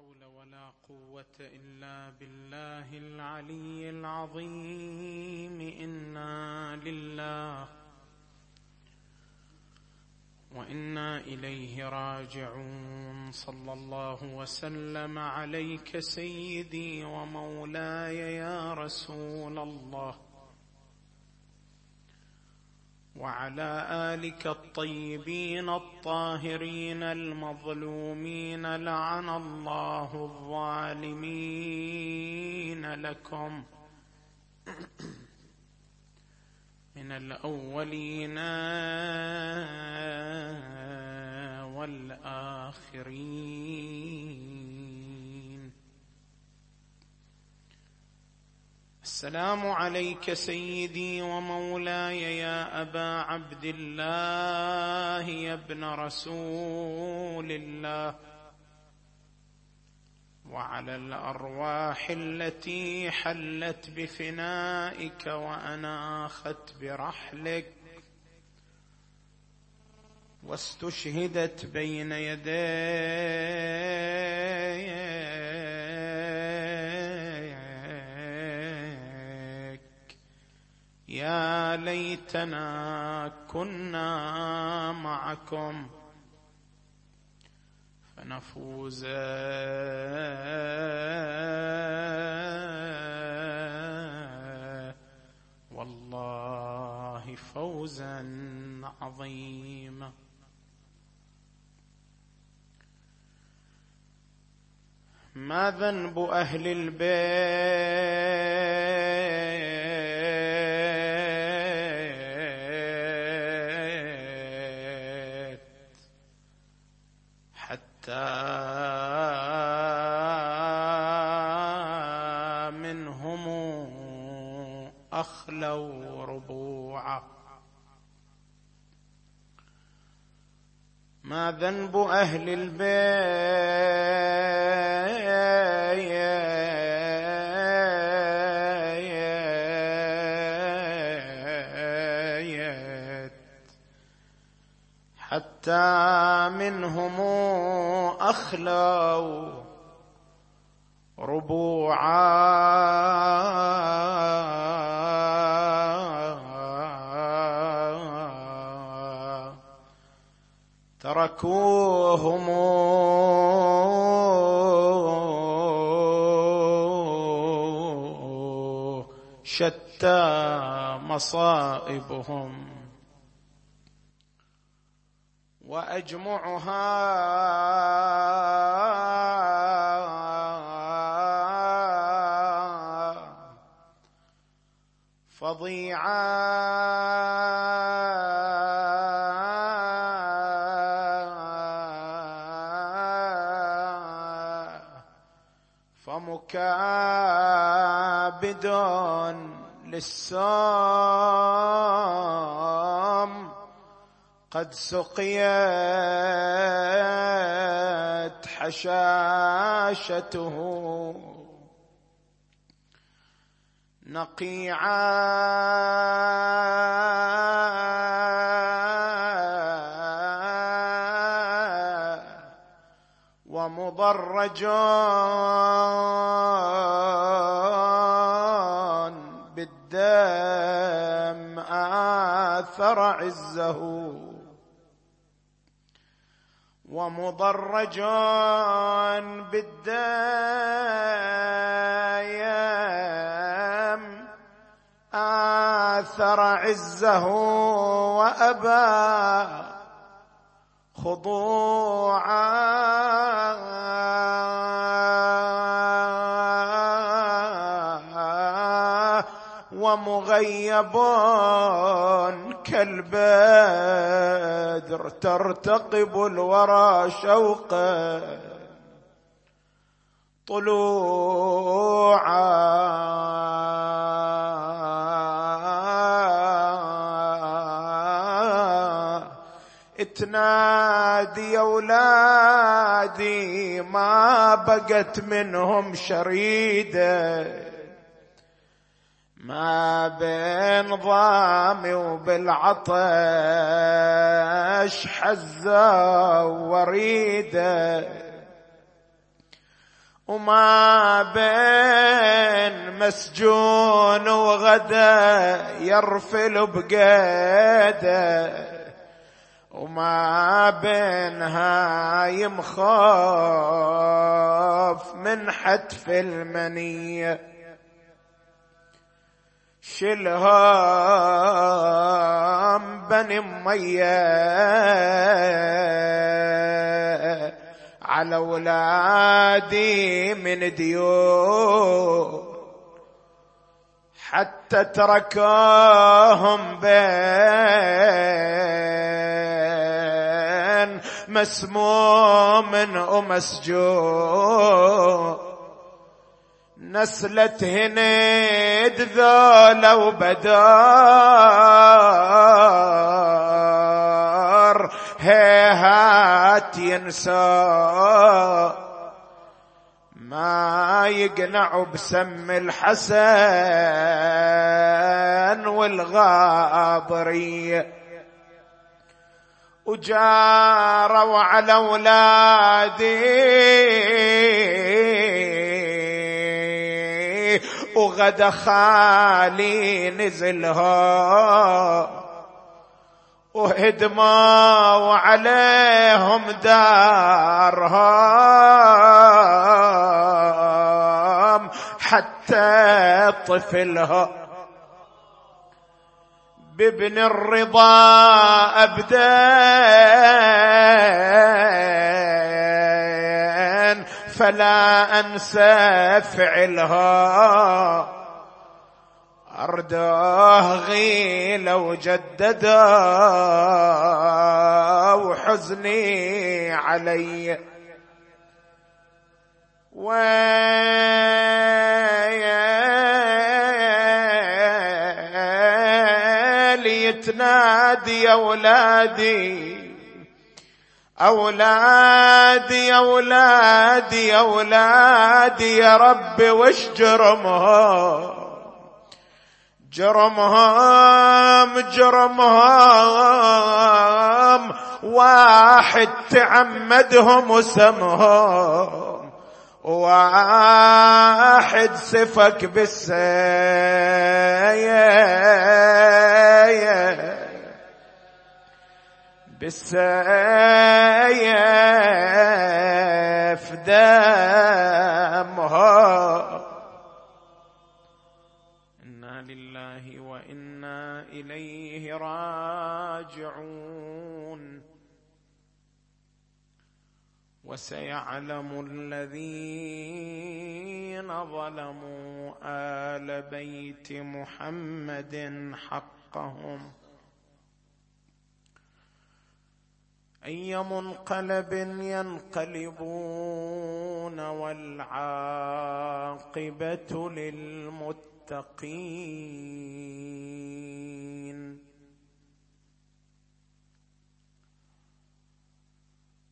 حول ولا قوة إلا بالله العلي العظيم. إنا لله وإنا إليه راجعون. صلى الله وسلم عليك سيدي ومولاي يا رسول الله. وعلى آلك الطيبين الطاهرين المظلومين لعن الله الظالمين لكم. من الأولين والآخرين. السلام عليك سيدي ومولاي يا أبا عبد الله يا ابن رسول الله. وعلى الأرواح التي حلت بفنائك وأناخت برحلك. واستشهدت بين يديك. يا ليتنا كنا معكم. فنفوز. والله فوزا عظيما ما ذنب أهل البيت؟ منهم أخلوا ربوعا. ما ذنب أهل البيت حتى منهم أخلوا ربوعا. تركوهم. شتى مصائبهم. وأجمعها. فظيعا فمكابد للسام قد سقيت حشاشته نقيعا. ومضرجا بالدم آثر عزه. ومضرجا بالدم آثر عزه وأبى خضوعا. ومغيب كالبدر ترتقب الورى شوقا. طلوعا. تنادي اولادي ما بقت منهم شريدة. ما بين ضامي وبالعطش حزة وريدة. وما بين مسجون وغدا يرفل بقيده. وما بين هايم خاف من حتف المنية. شلهم بني أمية على أولادي من ديون. حتى تركوهم بين مسموم ومسجون نسلة هند ذولا وبدار. هيهات ينسى. ما يقنع بسم الحسن والغاضريه وجاروا على أولادي. وغدا خالي نزلها وهدموا عليهم دارهم حتى طفلها بابن الرضا أبدان فلا أنسى فعلها. أرداه غيل وجددا وحزني علي. ويلي يتنادي يا ولادي أولادي أولادي أولادي يا رب وش جرمهم؟ جرمهم جرمهم. واحد تعمدهم وسمهم. واحد سفك بالسيف بالسيف دمها إنا لله وإنا إليه راجعون. وسيعلم الذين ظلموا آل بيت محمد حقهم. أي منقلب ينقلبون والعاقبة للمتقين.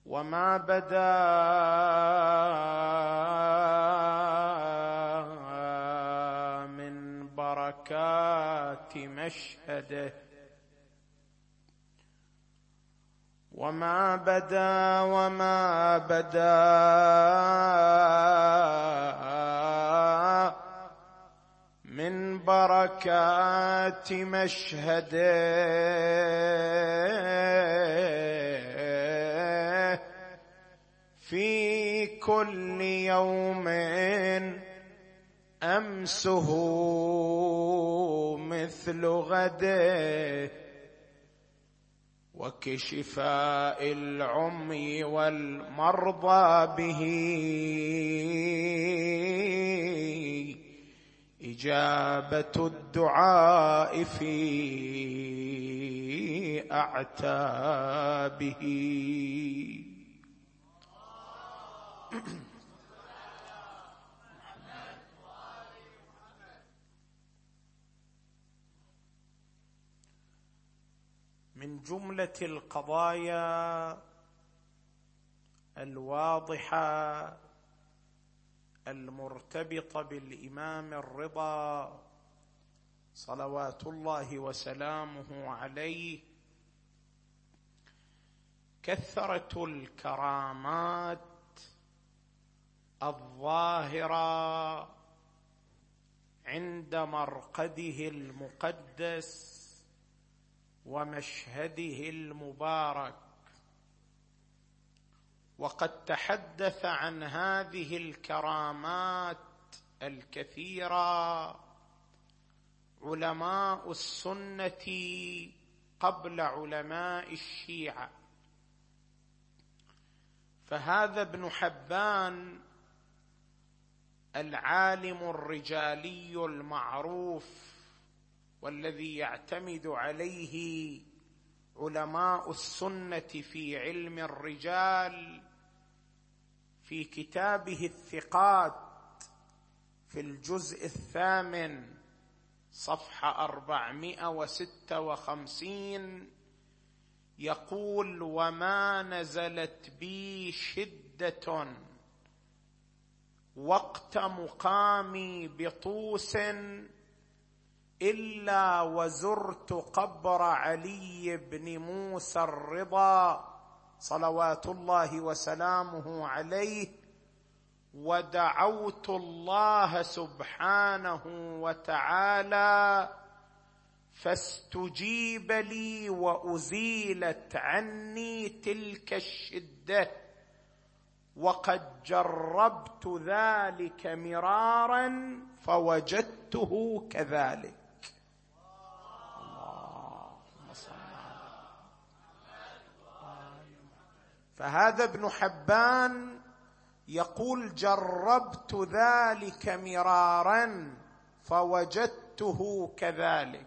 وما بدا من بركات مشهده. وما بدا وما بدا من بركات مشهده. في كل يوم أمسه مثل غده وكشفاء العمي والمرضى به إجابة الدعاء في أعتابه. من جملة القضايا الواضحة المرتبطة بالإمام الرضا صلوات الله وسلامه عليه كثرة الكرامات الظاهرة عند مرقده المقدس ومشهده المبارك. وقد تحدث عن هذه الكرامات الكثيرة علماء السنة قبل علماء الشيعة. فهذا ابن حبان العالم الرجالي المعروف والذي يعتمد عليه علماء السنة في علم الرجال في كتابه الثقات في الجزء الثامن صفحة أربعمائة وستة وخمسين يقول وما نزلت بي شدة وقت مقامي بطوس إلا وزرت قبر علي بن موسى الرضا صلوات الله وسلامه عليه ودعوت الله سبحانه وتعالى فاستجيب لي وأزيلت عني تلك الشدة وقد جربت ذلك مرارا فوجدته كذلك. فهذا ابن حبان يقول جربت ذلك مرارا فوجدته كذلك.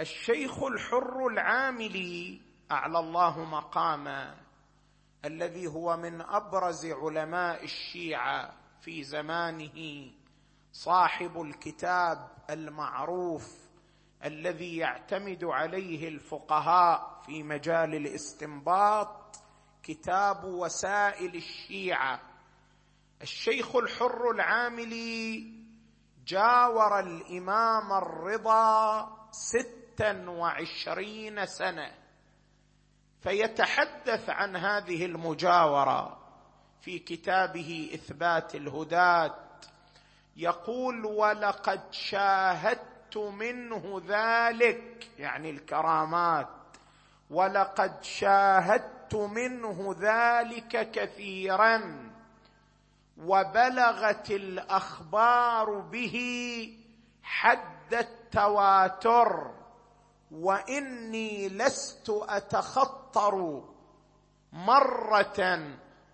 الشيخ الحر العاملي أعلى الله مقامه الذي هو من أبرز علماء الشيعة في زمانه صاحب الكتاب المعروف الذي يعتمد عليه الفقهاء في مجال الاستنباط كتاب وسائل الشيعة. الشيخ الحر العاملي جاور الإمام الرضا ستا وعشرين سنة فيتحدث عن هذه المجاورة في كتابه إثبات الهداة. يقول ولقد شاهدت منه ذلك يعني الكرامات. ولقد شاهدت منه ذلك كثيرا. وبلغت الأخبار به حد التواتر. وإني لست أتخطر. مرة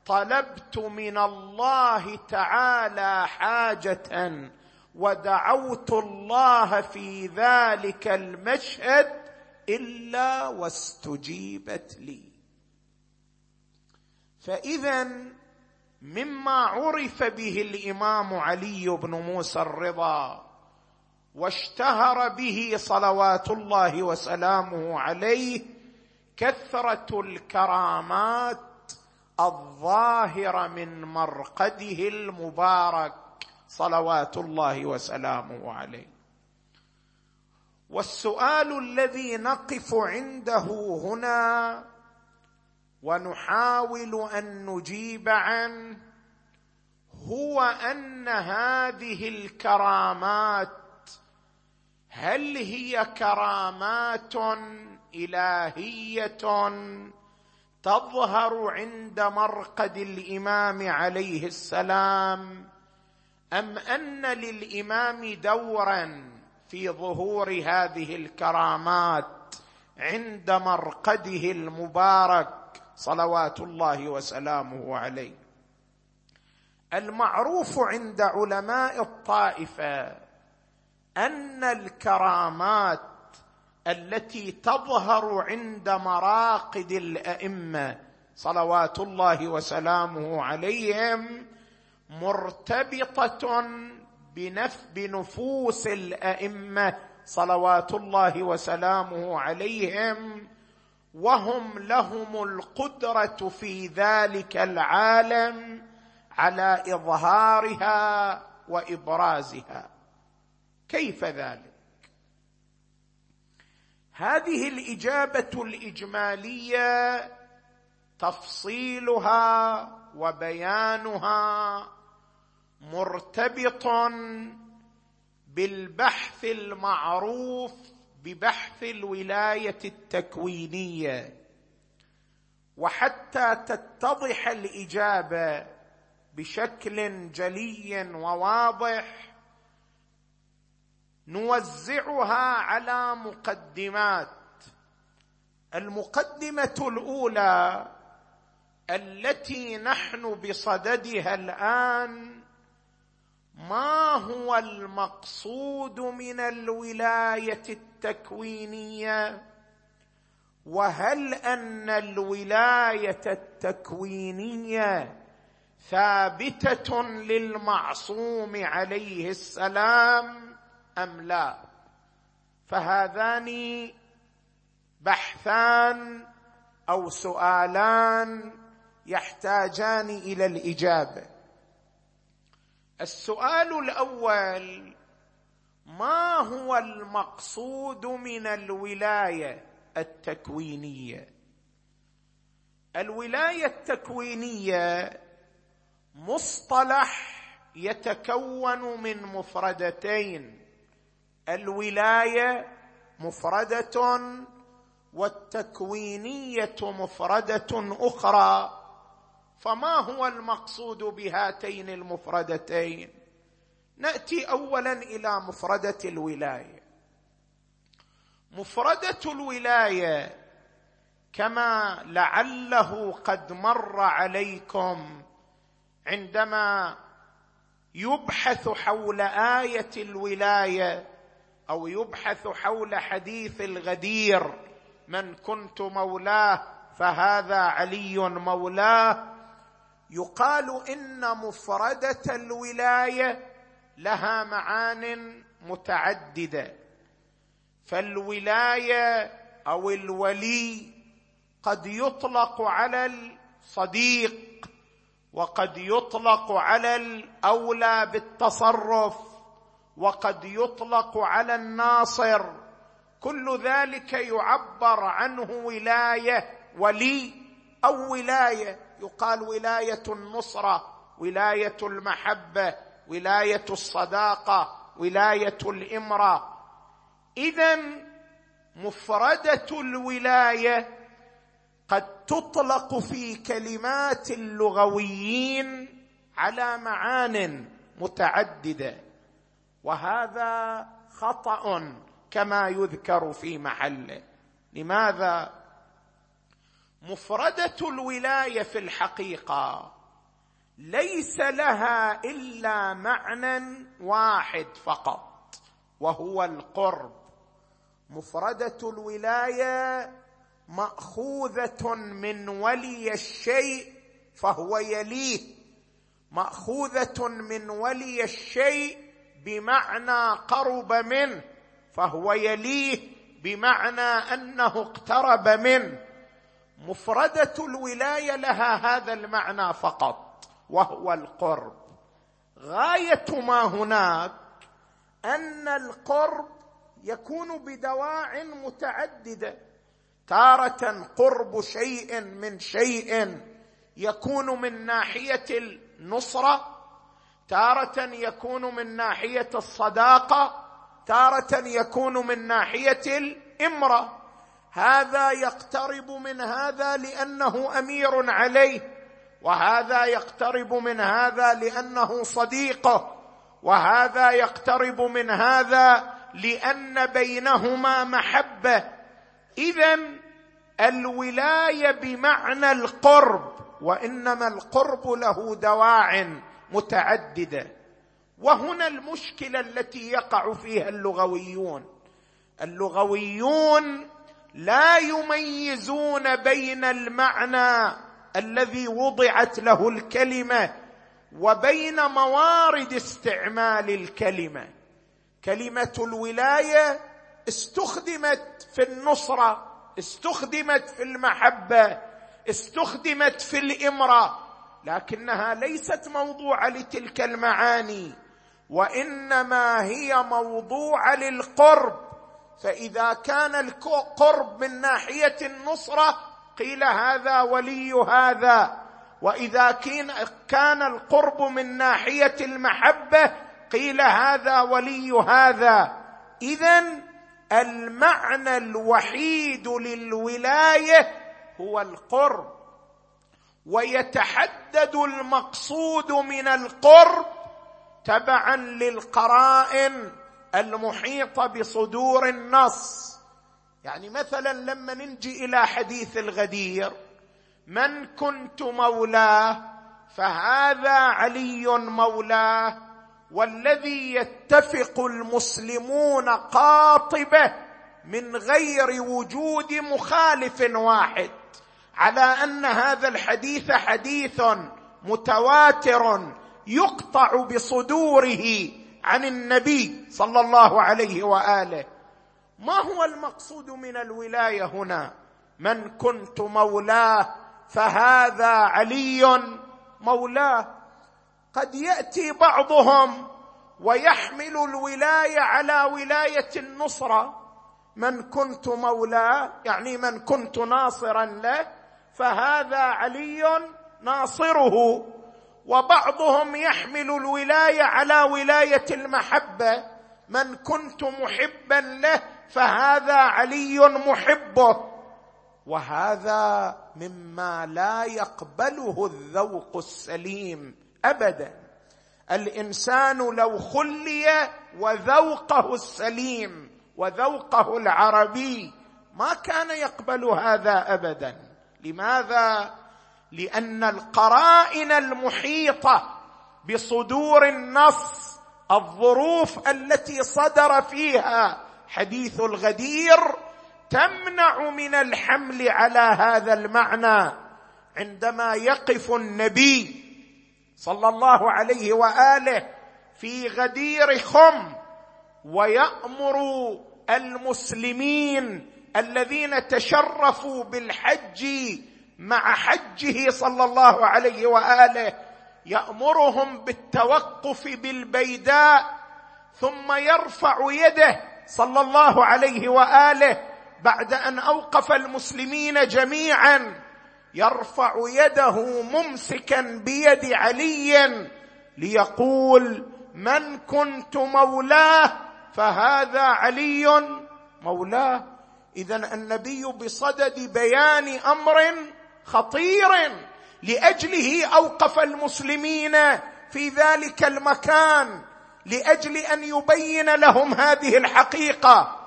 طلبت من الله تعالى حاجة. ودعوت الله في ذلك المشهد إلا واستجيبت لي. فاذا مما عرف به الإمام علي بن موسى الرضا واشتهر به صلوات الله وسلامه عليه كثرة الكرامات الظاهرة من مرقده المبارك. صلوات الله وسلامه عليه. والسؤال الذي نقف عنده هنا ونحاول أن نجيب عنه هو أن هذه الكرامات هل هي كرامات إلهية تظهر عند مرقد الإمام عليه السلام أم أن للإمام دورا في ظهور هذه الكرامات عند مرقده المبارك صلوات الله وسلامه عليه؟ المعروف عند علماء الطائفة أن الكرامات التي تظهر عند مراقد الأئمة صلوات الله وسلامه عليهم مرتبطة بنف بنفوس الأئمة صلوات الله وسلامه عليهم وهم لهم القدرة في ذلك العالم على إظهارها وإبرازها. كيف ذلك؟ هذه الإجابة الإجمالية تفصيلها وبيانها مرتبط بالبحث المعروف ببحث الولاية التكوينية. وحتى تتضح الإجابة بشكل جلي وواضح نوزعها على مقدمات. المقدمة الأولى التي نحن بصددها الآن ما هو المقصود من الولاية التكوينية؟ وهل أن الولاية التكوينية ثابتة للمعصوم عليه السلام أم لا؟ فهذان بحثان أو سؤالان يحتاجان إلى الإجابة. السؤال الأول ما هو المقصود من الولاية التكوينية؟ الولاية التكوينية مصطلح يتكون من مفردتين. الولاية مفردة والتكوينية مفردة أخرى. فما هو المقصود بهاتين المفردتين؟ نأتي اولا إلى مفردة الولاية. مفردة الولاية كما لعله قد مر عليكم عندما يبحث حول آية الولاية أو يبحث حول حديث الغدير من كنت مولاه فهذا علي مولاه يقال إن مفردة الولاية لها معان متعددة. فالولاية أو الولي قد يطلق على الصديق وقد يطلق على الأولى بالتصرف وقد يطلق على الناصر. كل ذلك يعبر عنه ولاية ولي أو ولاية. يقال ولاية النصرة ولاية المحبة ولاية الصداقة ولاية الإمرة. اذا مفردة الولاية قد تطلق في كلمات اللغويين على معان متعددة. وهذا خطأ كما يذكر في محله. لماذا؟ مفردة الولاية في الحقيقة. ليس لها إلا معنى واحد فقط وهو القرب. مفردة الولاية مأخوذة من ولي الشيء فهو يليه. مأخوذة من ولي الشيء بمعنى قرب منه فهو يليه بمعنى أنه اقترب منه. مفردة الولاية لها هذا المعنى فقط وهو القرب. غاية ما هناك أن القرب يكون بدواع متعددة. تارة قرب شيء من شيء يكون من ناحية النصرة تارة يكون من ناحية الصداقة تارة يكون من ناحية الإمرة. هذا يقترب من هذا لأنه أمير عليه وهذا يقترب من هذا لأنه صديقه وهذا يقترب من هذا لأن بينهما محبة. اذا الولاية بمعنى القرب وإنما القرب له دواع متعددة. وهنا المشكلة التي يقع فيها اللغويون. اللغويون لا يميزون بين المعنى الذي وضعت له الكلمة وبين موارد استعمال الكلمة. كلمة الولاية استخدمت في النصرة استخدمت في المحبة استخدمت في الإمرة لكنها ليست موضوعه لتلك المعاني وإنما هي موضوعه للقرب. فإذا كان القرب من ناحية النصرة قيل هذا ولي هذا. وإذا كان القرب من ناحية المحبة قيل هذا ولي هذا. اذا المعنى الوحيد للولاية هو القرب. ويتحدد المقصود من القرب تبعا للقرائن. المحيطه بصدور النص. يعني مثلا لما ننجي إلى حديث الغدير من كنت مولاه فهذا علي مولاه والذي يتفق المسلمون قاطبه من غير وجود مخالف واحد. على أن هذا الحديث حديث متواتر يقطع بصدوره عن النبي صلى الله عليه وآله. ما هو المقصود من الولاية هنا؟ من كنت مولاه فهذا علي مولاه. قد يأتي بعضهم ويحمل الولاية على ولاية النصرة. من كنت مولاه يعني من كنت ناصرا له فهذا علي ناصره. وبعضهم يحمل الولاية على ولاية المحبة. من كنت محبا له فهذا علي محبه. وهذا مما لا يقبله الذوق السليم ابدا. الإنسان لو خلي وذوقه السليم وذوقه العربي ما كان يقبل هذا ابدا. لماذا لأن القرائن المحيطة بصدور النص الظروف التي صدر فيها حديث الغدير تمنع من الحمل على هذا المعنى عندما يقف النبي صلى الله عليه وآله في غدير خم ويأمر المسلمين الذين تشرفوا بالحج مع حجه صلى الله عليه وآله يأمرهم بالتوقف بالبيداء ثم يرفع يده صلى الله عليه وآله بعد أن أوقف المسلمين جميعا. يرفع يده ممسكا بيد علي ليقول من كنت مولاه فهذا علي مولاه. اذا النبي بصدد بيان أمر خطير لأجله أوقف المسلمين في ذلك المكان لأجل أن يبين لهم هذه الحقيقة.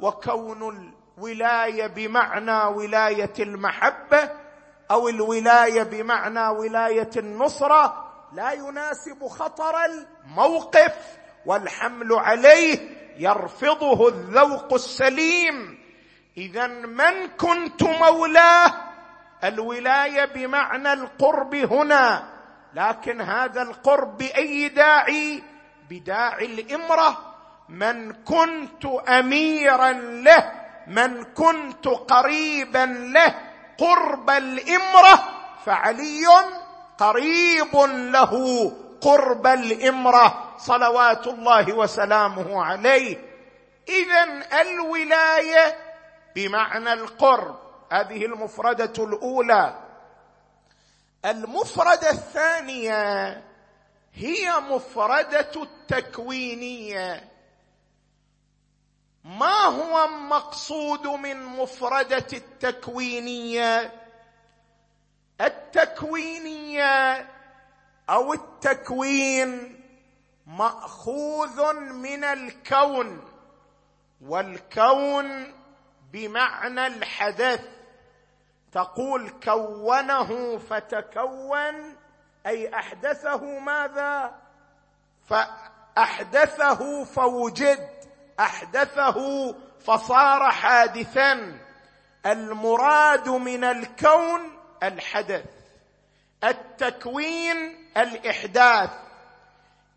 وكون الولاية بمعنى ولاية المحبة أو الولاية بمعنى ولاية النصرة لا يناسب خطر الموقف والحمل عليه يرفضه الذوق السليم. اذا من كنت مولاه الولاية بمعنى القرب هنا لكن هذا القرب بأي داعي؟ بداعي الإمرة. من كنت اميرا له من كنت قريبا له قرب الإمرة. فعلي قريب له قرب الإمرة. صلوات الله وسلامه عليه. اذا الولاية بمعنى القرب هذه المفردة الأولى. المفردة الثانية هي مفردة التكوينية. ما هو المقصود من مفردة التكوينية؟ التكوينية أو التكوين مأخوذ من الكون والكون بمعنى الحدث. تقول كونه فتكون أي أحدثه ماذا؟ فأحدثه فوجد أحدثه فصار حادثا. المراد من الكون الحدث التكوين الإحداث.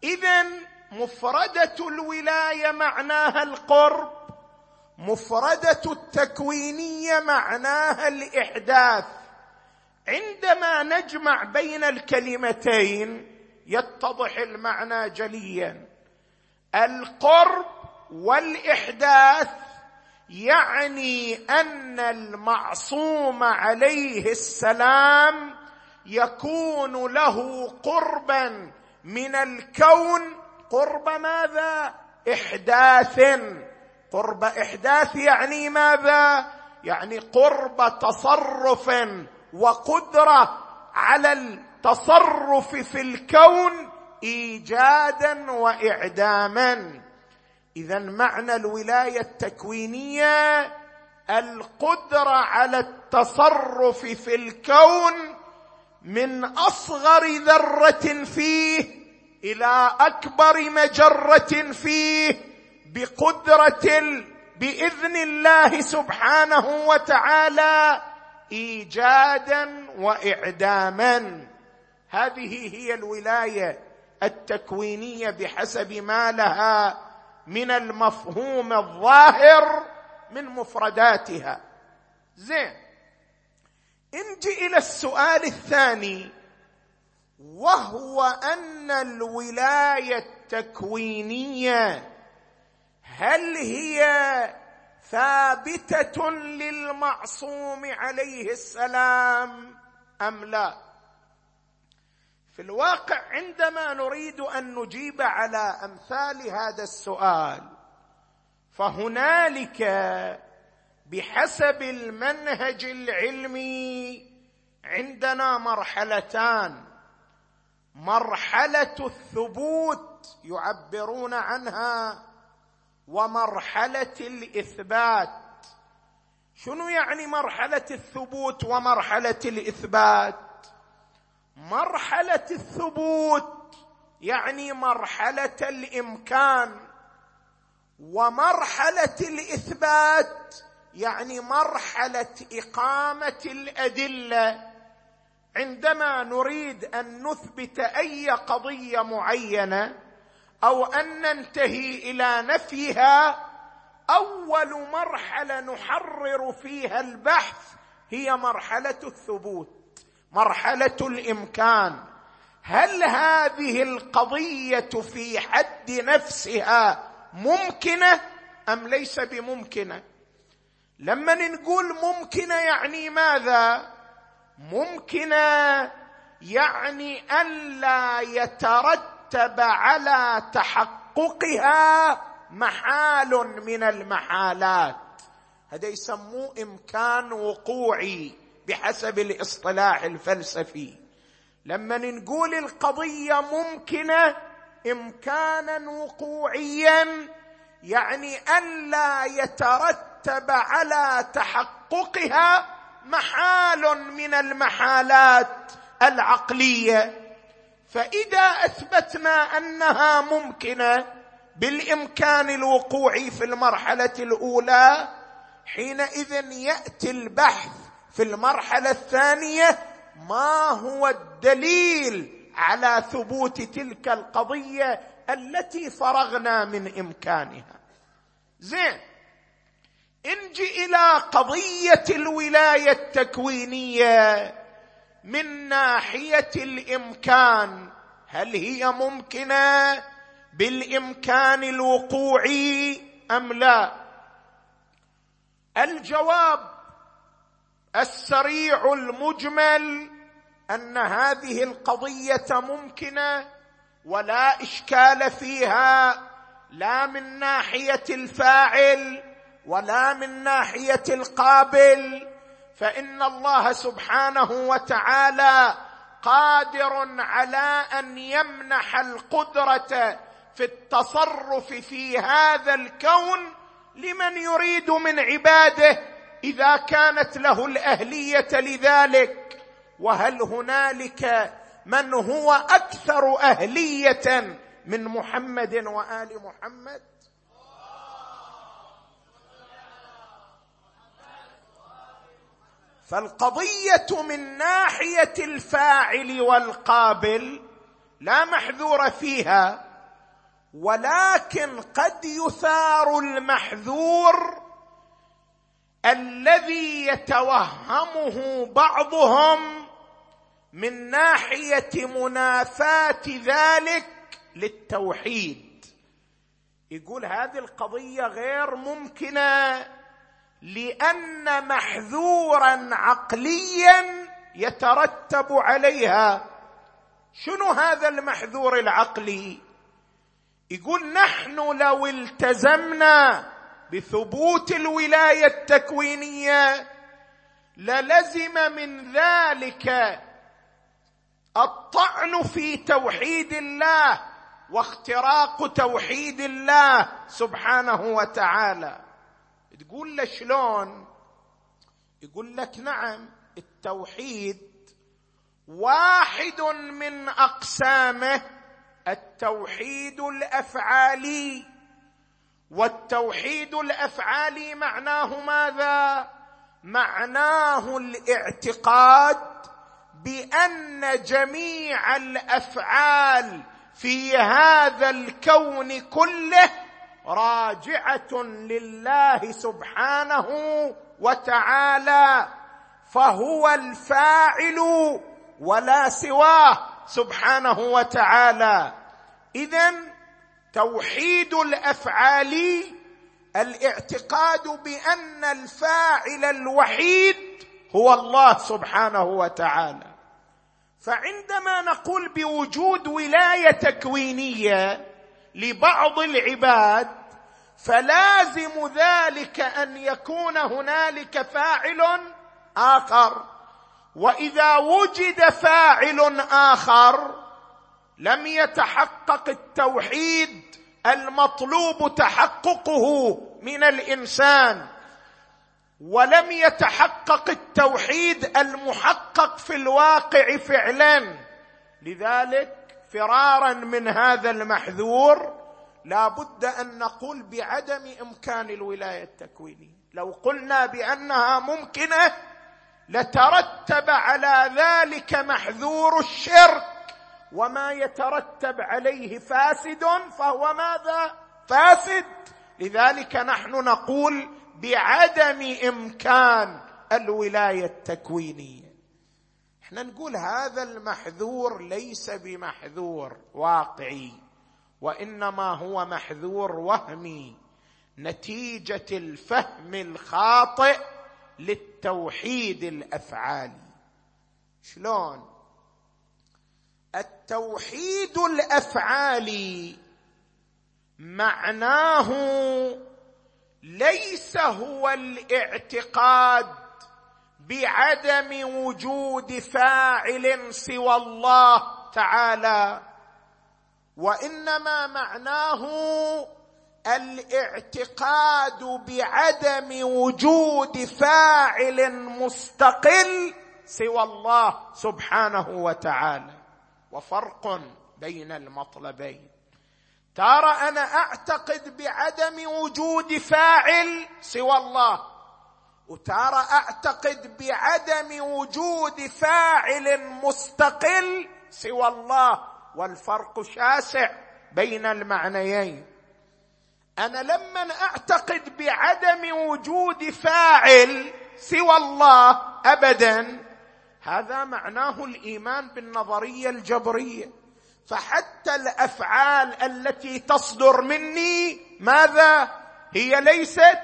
اذا مفردة الولاية معناها القرب مفردة التكوينية معناها الإحداث. عندما نجمع بين الكلمتين يتضح المعنى جليا. القرب والإحداث يعني أن المعصوم عليه السلام يكون له قربا من الكون. قرب ماذا؟ إحداث. قرب إحداث يعني ماذا؟ يعني قرب تصرف وقدرة على التصرف في الكون إيجادا وإعداما. إذا معنى الولاية التكوينية القدرة على التصرف في الكون من أصغر ذرة فيه إلى أكبر مجرة فيه بقدرة بإذن الله سبحانه وتعالى إيجادا وإعداما. هذه هي الولاية التكوينية بحسب ما لها من المفهوم الظاهر من مفرداتها. زين. انجي إلى السؤال الثاني. وهو أن الولاية التكوينية هل هي ثابتة للمعصوم عليه السلام أم لا؟ في الواقع عندما نريد أن نجيب على أمثال هذا السؤال فهنالك بحسب المنهج العلمي عندنا مرحلتان. مرحلة الثبوت يعبرون عنها ومرحلة الإثبات. شنو يعني مرحلة الثبوت ومرحلة الإثبات؟ مرحلة الثبوت يعني مرحلة الإمكان. ومرحلة الإثبات يعني مرحلة إقامة الأدلة. عندما نريد أن نثبت أي قضية معينة أو أن ننتهي إلى نفيها أول مرحلة نحرر فيها البحث هي مرحلة الثبوت مرحلة الإمكان. هل هذه القضية في حد نفسها ممكنة أم ليس بممكنة؟ لما نقول ممكنة يعني ماذا؟ ممكنة يعني الا يترتب على تحققها محال من المحالات. هذا يسموه إمكان وقوعي بحسب الاصطلاح الفلسفي. لما نقول القضية ممكنة إمكانا وقوعيا يعني الا يترتب على تحققها محال من المحالات العقلية. فإذا أثبتنا أنها ممكنة بالإمكان الوقوعي في المرحلة الأولى حينئذ يأتي البحث في المرحلة الثانية ما هو الدليل على ثبوت تلك القضية التي فرغنا من إمكانها. زين انجي إلى قضية الولاية التكوينية من ناحية الإمكان. هل هي ممكنة بالإمكان الوقوعي أم لا؟ الجواب السريع المجمل أن هذه القضية ممكنة ولا إشكال فيها لا من ناحية الفاعل ولا من ناحية القابل. فإن الله سبحانه وتعالى قادر على أن يمنح القدرة في التصرف في هذا الكون لمن يريد من عباده إذا كانت له الأهلية لذلك. وهل هنالك من هو أكثر أهلية من محمد وآل محمد؟ فالقضية من ناحية الفاعل والقابل لا محذور فيها ولكن قد يثار المحذور الذي يتوهمه بعضهم من ناحية منافاة ذلك للتوحيد. يقول هذه القضية غير ممكنة لأن محذورا عقليا يترتب عليها. شنو هذا المحذور العقلي؟ يقول نحن لو التزمنا بثبوت الولاية التكوينية للزم من ذلك الطعن في توحيد الله واختراق توحيد الله سبحانه وتعالى. تقول له شلون؟ يقول لك نعم التوحيد واحد من أقسامه التوحيد الأفعالي. والتوحيد الأفعالي معناه ماذا؟ معناه الاعتقاد بأن جميع الأفعال في هذا الكون كله راجعة لله سبحانه وتعالى فهو الفاعل ولا سواه سبحانه وتعالى. اذا توحيد الأفعال الاعتقاد بأن الفاعل الوحيد هو الله سبحانه وتعالى. فعندما نقول بوجود ولاية تكوينية لبعض العباد فلازم ذلك أن يكون هنالك فاعل آخر. وإذا وجد فاعل آخر لم يتحقق التوحيد المطلوب تحققه من الإنسان. ولم يتحقق التوحيد المحقق في الواقع فعلا. لذلك فرارا من هذا المحذور لا بد أن نقول بعدم إمكان الولاية التكوينية. لو قلنا بأنها ممكنة لترتب على ذلك محذور الشرك وما يترتب عليه فاسد فهو ماذا؟ فاسد. لذلك نحن نقول بعدم إمكان الولاية التكوينية. إحنا نقول هذا المحذور ليس بمحذور واقعي وإنما هو محذور وهمي نتيجة الفهم الخاطئ للتوحيد الأفعالي. شلون؟ التوحيد الأفعالي معناه ليس هو الاعتقاد بعدم وجود فاعل سوى الله تعالى وإنما معناه الاعتقاد بعدم وجود فاعل مستقل سوى الله سبحانه وتعالى. وفرق بين المطلبين. ترى أنا أعتقد بعدم وجود فاعل سوى الله. وترى أعتقد بعدم وجود فاعل مستقل سوى الله والفرق شاسع بين المعنيين. أنا لما أعتقد بعدم وجود فاعل سوى الله ابدا هذا معناه الإيمان بالنظرية الجبرية. فحتى الأفعال التي تصدر مني ماذا؟ هي ليست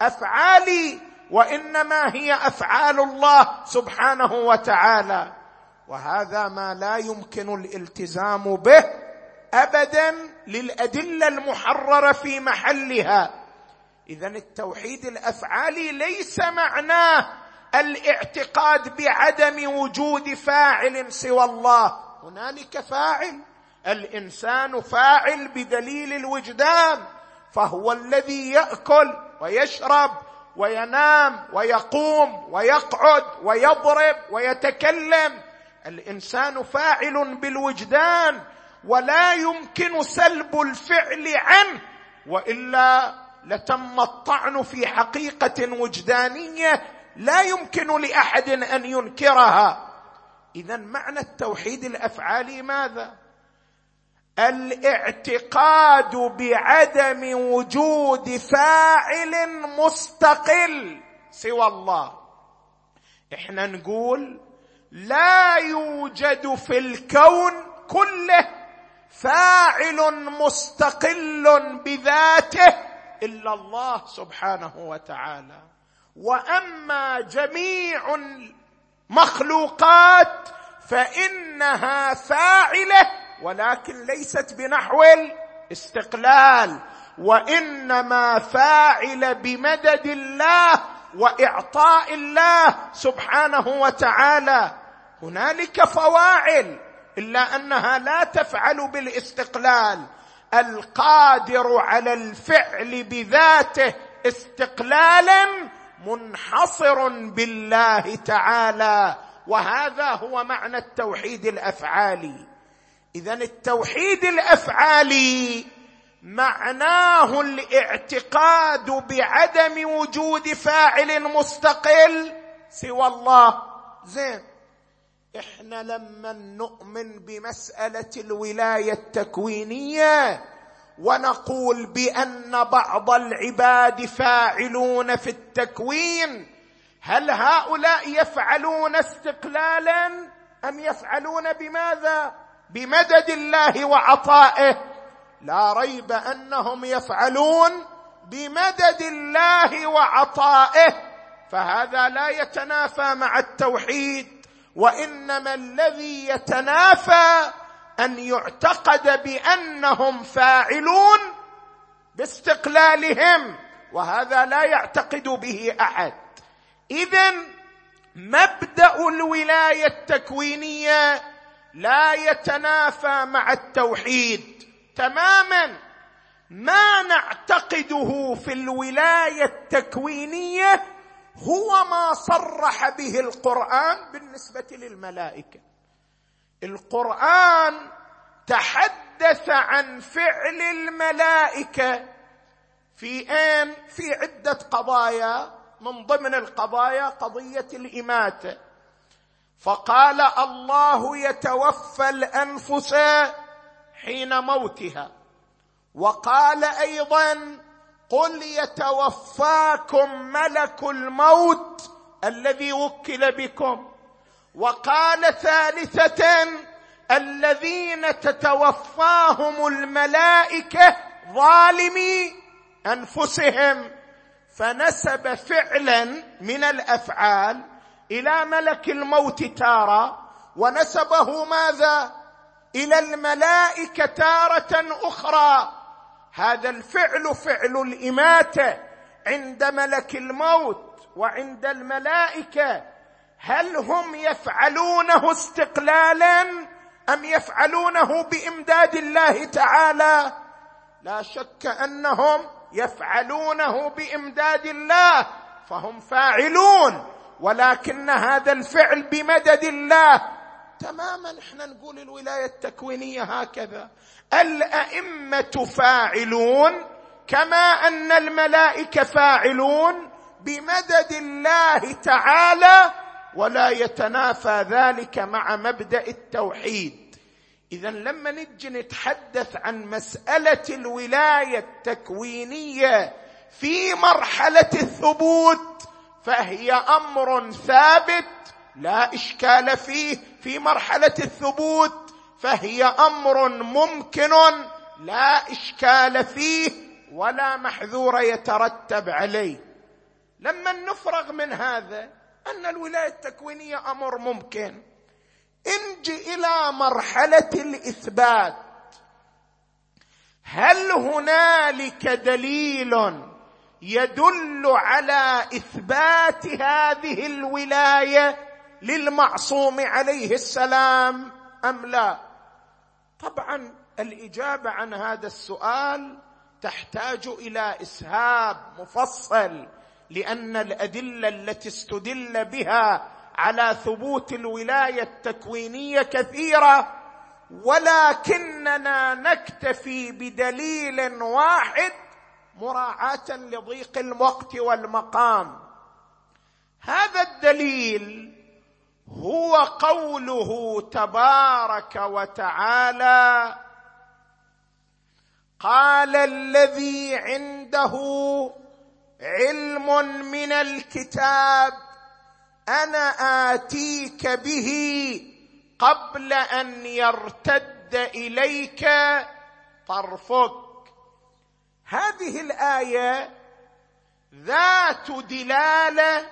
أفعالي. وإنما هي أفعال الله سبحانه وتعالى. وهذا ما لا يمكن الالتزام به ابدا للأدلة المحررة في محلها. اذا التوحيد الافعالي ليس معناه الاعتقاد بعدم وجود فاعل سوى الله. هنالك فاعل. الإنسان فاعل بدليل الوجدان فهو الذي يأكل ويشرب وينام ويقوم ويقعد ويضرب ويتكلم. الإنسان فاعل بالوجدان ولا يمكن سلب الفعل عنه وإلا لتم الطعن في حقيقة وجدانية لا يمكن لأحد أن ينكرها. اذا معنى التوحيد الأفعالي ماذا؟ الاعتقاد بعدم وجود فاعل مستقل سوى الله. إحنا نقول لا يوجد في الكون كله فاعل مستقل بذاته إلا الله سبحانه وتعالى. وأما جميع المخلوقات فإنها فاعلة ولكن ليست بنحو الاستقلال وإنما فاعل بمدد الله وإعطاء الله سبحانه وتعالى. هنالك فواعل إلا أنها لا تفعل بالاستقلال. القادر على الفعل بذاته استقلالا منحصر بالله تعالى. وهذا هو معنى التوحيد الأفعالي. اذا التوحيد الأفعالي معناه الاعتقاد بعدم وجود فاعل مستقل سوى الله. زين. إحنا لما نؤمن بمسألة الولاية التكوينية ونقول بأن بعض العباد فاعلون في التكوين هل هؤلاء يفعلون استقلالا أم يفعلون بماذا؟ بمدد الله وعطائه. لا ريب أنهم يفعلون بمدد الله وعطائه. فهذا لا يتنافى مع التوحيد. وإنما الذي يتنافى أن يعتقد بأنهم فاعلون باستقلالهم. وهذا لا يعتقد به أحد. اذا مبدأ الولاية التكوينية لا يتنافى مع التوحيد تماما. ما نعتقده في الولاية التكوينية هو ما صرح به القرآن بالنسبة للملائكة. القرآن تحدث عن فعل الملائكة في اين في عدة قضايا من ضمن القضايا قضية الإماتة. فقال الله يتوفى الأنفس حين موتها. وقال أيضا قل يتوفاكم ملك الموت الذي وكل بكم. وقال ثالثة الذين تتوفاهم الملائكة ظالمي أنفسهم. فنسب فعلا من الأفعال إلى ملك الموت تارة ونسبه ماذا؟ إلى الملائكة تارة أخرى. هذا الفعل فعل الإماتة عند ملك الموت وعند الملائكة. هل هم يفعلونه استقلالا أم يفعلونه بإمداد الله تعالى؟ لا شك أنهم يفعلونه بإمداد الله فهم فاعلون. ولكن هذا الفعل بمدد الله. تماما إحنا نقول الولاية التكوينية هكذا. الأئمة فاعلون كما أن الملائكة فاعلون بمدد الله تعالى ولا يتنافى ذلك مع مبدأ التوحيد. اذا لما نجي نتحدث عن مسألة الولاية التكوينية في مرحلة الثبوت فهي أمر ثابت لا إشكال فيه في مرحلة الثبوت فهي أمر ممكن لا إشكال فيه ولا محذور يترتب عليه. لما نفرغ من هذا أن الولاية التكوينية أمر ممكن انجي إلى مرحلة الإثبات. هل هنالك دليل يدل على إثبات هذه الولاية للمعصوم عليه السلام أم لا؟ طبعا الإجابة عن هذا السؤال تحتاج إلى إسهاب مفصل لأن الأدلة التي استدل بها على ثبوت الولاية التكوينية كثيرة ولكننا نكتفي بدليل واحد مراعاة لضيق الوقت والمقام. هذا الدليل هو قوله تبارك وتعالى قال الذي عنده علم من الكتاب أنا آتيك به قبل أن يرتد إليك طرفك. هذه الآية ذات دلالة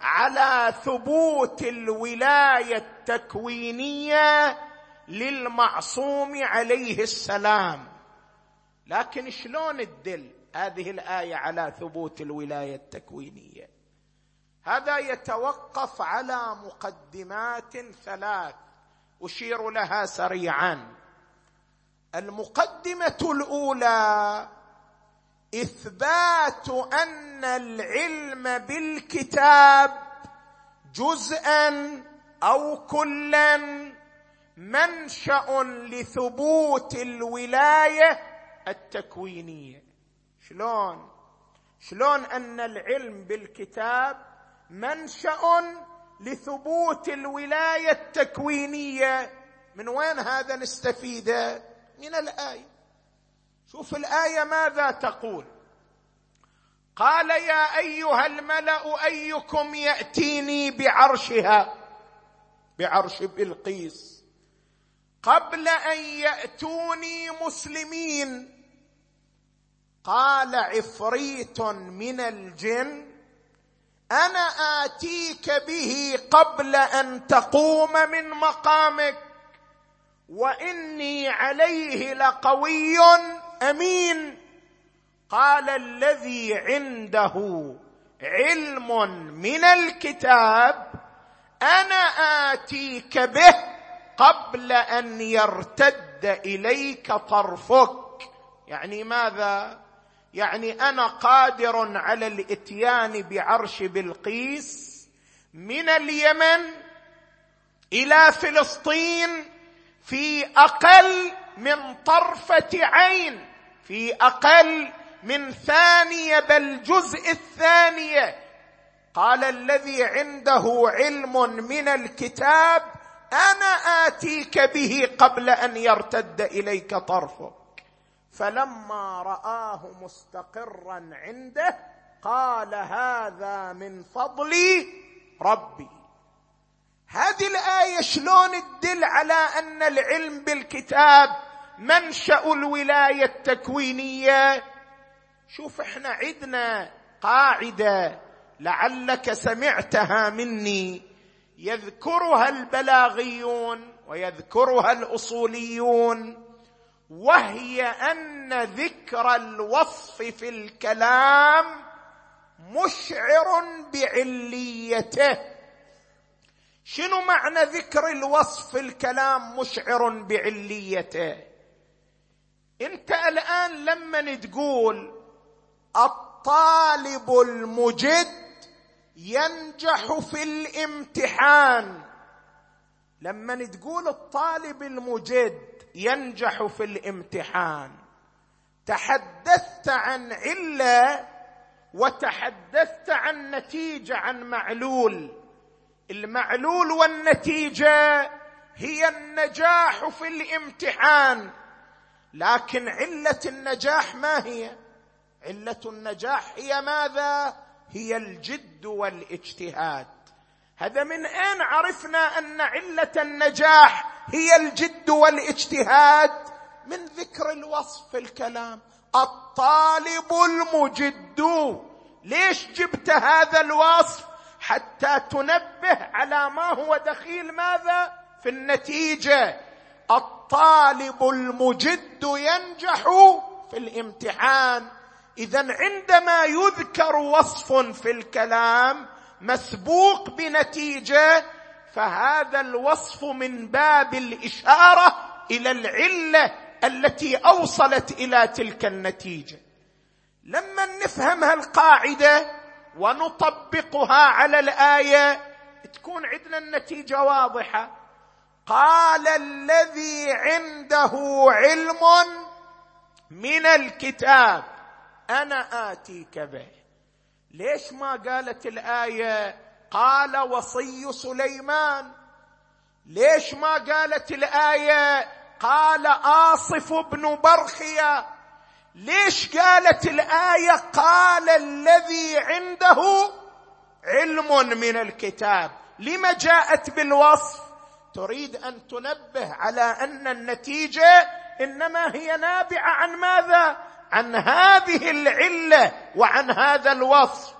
على ثبوت الولاية التكوينية للمعصوم عليه السلام. لكن شلون تدل هذه الآية على ثبوت الولاية التكوينية؟ هذا يتوقف على مقدمات ثلاث أشير لها سريعا. المقدمة الأولى إثبات أن العلم بالكتاب جزءا أو كلا منشأ لثبوت الولاية التكوينية. شلون؟ شلون أن العلم بالكتاب منشأ لثبوت الولاية التكوينية؟ من وين هذا نستفيده؟ من الآية. شوف الآية ماذا تقول. قال يا أيها الملأ أيكم يأتيني بعرشها بعرش بلقيس. قبل أن يأتوني مسلمين. قال عفريت من الجن أنا آتيك به قبل أن تقوم من مقامك وإني عليه لقوي. أمين. قال الذي عنده علم من الكتاب أنا آتيك به قبل أن يرتد إليك طرفك. يعني ماذا؟ يعني أنا قادر على الإتيان بعرش بلقيس من اليمن إلى فلسطين في أقل من طرفة عين في أقل من ثانية بل جزء الثانية. قال الذي عنده علم من الكتاب أنا آتيك به قبل أن يرتد إليك طرفك. فلما رآه مستقرا عنده قال هذا من فضل ربي. هذه الآية شلون تدل على أن العلم بالكتاب منشأ الولاية التكوينية؟ شوف إحنا عندنا قاعدة لعلك سمعتها مني. يذكرها البلاغيون ويذكرها الأصوليون وهي أن ذكر الوصف في الكلام مشعر بعليته. شنو معنى ذكر الوصف الكلام مشعر بعليته؟ انت الآن لما تقول الطالب المجد ينجح في الامتحان لما تقول الطالب المجد ينجح في الامتحان تحدثت عن علة وتحدثت عن نتيجة عن معلول. المعلول والنتيجة هي النجاح في الامتحان. لكن علة النجاح ما هي؟ علة النجاح هي ماذا؟ هي الجد والاجتهاد. هذا من أين عرفنا أن علة النجاح هي الجد والاجتهاد؟ من ذكر الوصف في الكلام. الطالب المجد. ليش جبت هذا الوصف؟ حتى تنبه على ما هو دخيل ماذا؟ في النتيجة. الطالب المجد ينجح في الامتحان. اذا عندما يذكر وصف في الكلام مسبوق بنتيجة فهذا الوصف من باب الإشارة إلى العلة التي أوصلت إلى تلك النتيجة. لما نفهم هالقاعدة ونطبقها على الآية. تكون عندنا النتيجة واضحة. قال الذي عنده علم من الكتاب أنا آتيك به. ليش ما قالت الآية؟ قال وصي سليمان. ليش ما قالت الآية؟ قال آصف بن برخيا ليش قالت الآية قال الذي عنده علم من الكتاب؟ لما جاءت بالوصف؟ تريد أن تنبه على أن النتيجة إنما هي نابعة عن ماذا؟ عن هذه العلة وعن هذا الوصف.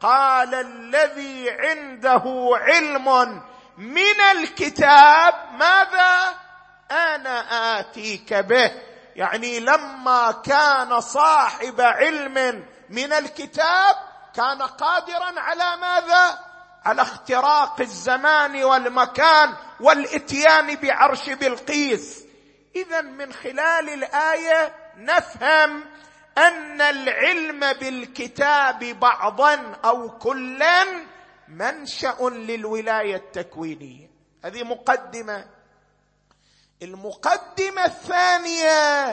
قال الذي عنده علم من الكتاب ماذا؟ أنا آتيك به. يعني لما كان صاحب علم من الكتاب كان قادرا على ماذا؟ على اختراق الزمان والمكان والإتيان بعرش بلقيس. اذا من خلال الآية نفهم أن العلم بالكتاب بعضا أو كلا منشأ للولاية التكوينية. هذه مقدمة المقدمة الثانية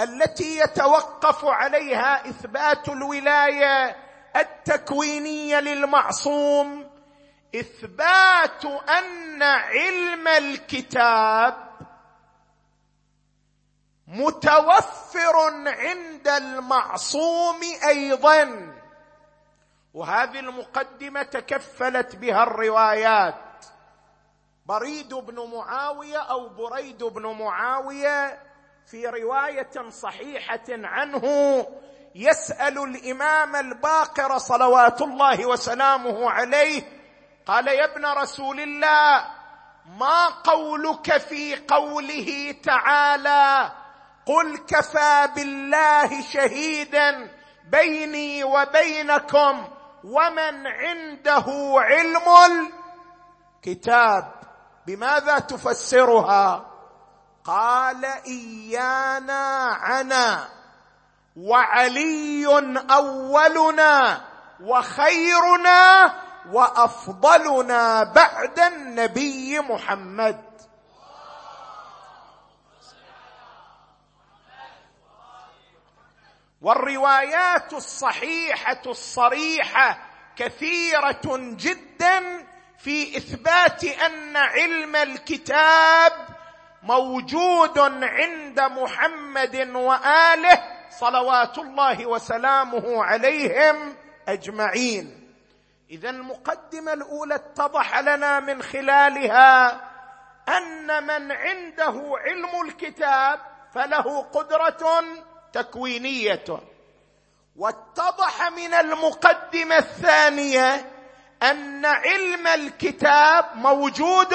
التي يتوقف عليها إثبات الولاية التكوينية للمعصوم إثبات أن علم الكتاب متوفر عند المعصوم أيضا. وهذه المقدمة تكفلت بها الروايات. بريد بن معاوية أو بريد بن معاوية في رواية صحيحة عنه يسأل الإمام الباقر صلوات الله وسلامه عليه قال يا ابن رسول الله ما قولك في قوله تعالى قل كفى بالله شهيدا بيني وبينكم ومن عنده علم الكتاب بماذا تفسرها؟ قال إيانا عنا وعلي أولنا وخيرنا وأفضلنا بعد النبي محمد. والروايات الصحيحة الصريحة كثيرة جدا في إثبات أن علم الكتاب موجود عند محمد وآله صلوات الله وسلامه عليهم أجمعين. إذا المقدمة الأولى اتضح لنا من خلالها أن من عنده علم الكتاب فله قدرة تكوينية. واتضح من المقدمة الثانية أن علم الكتاب موجود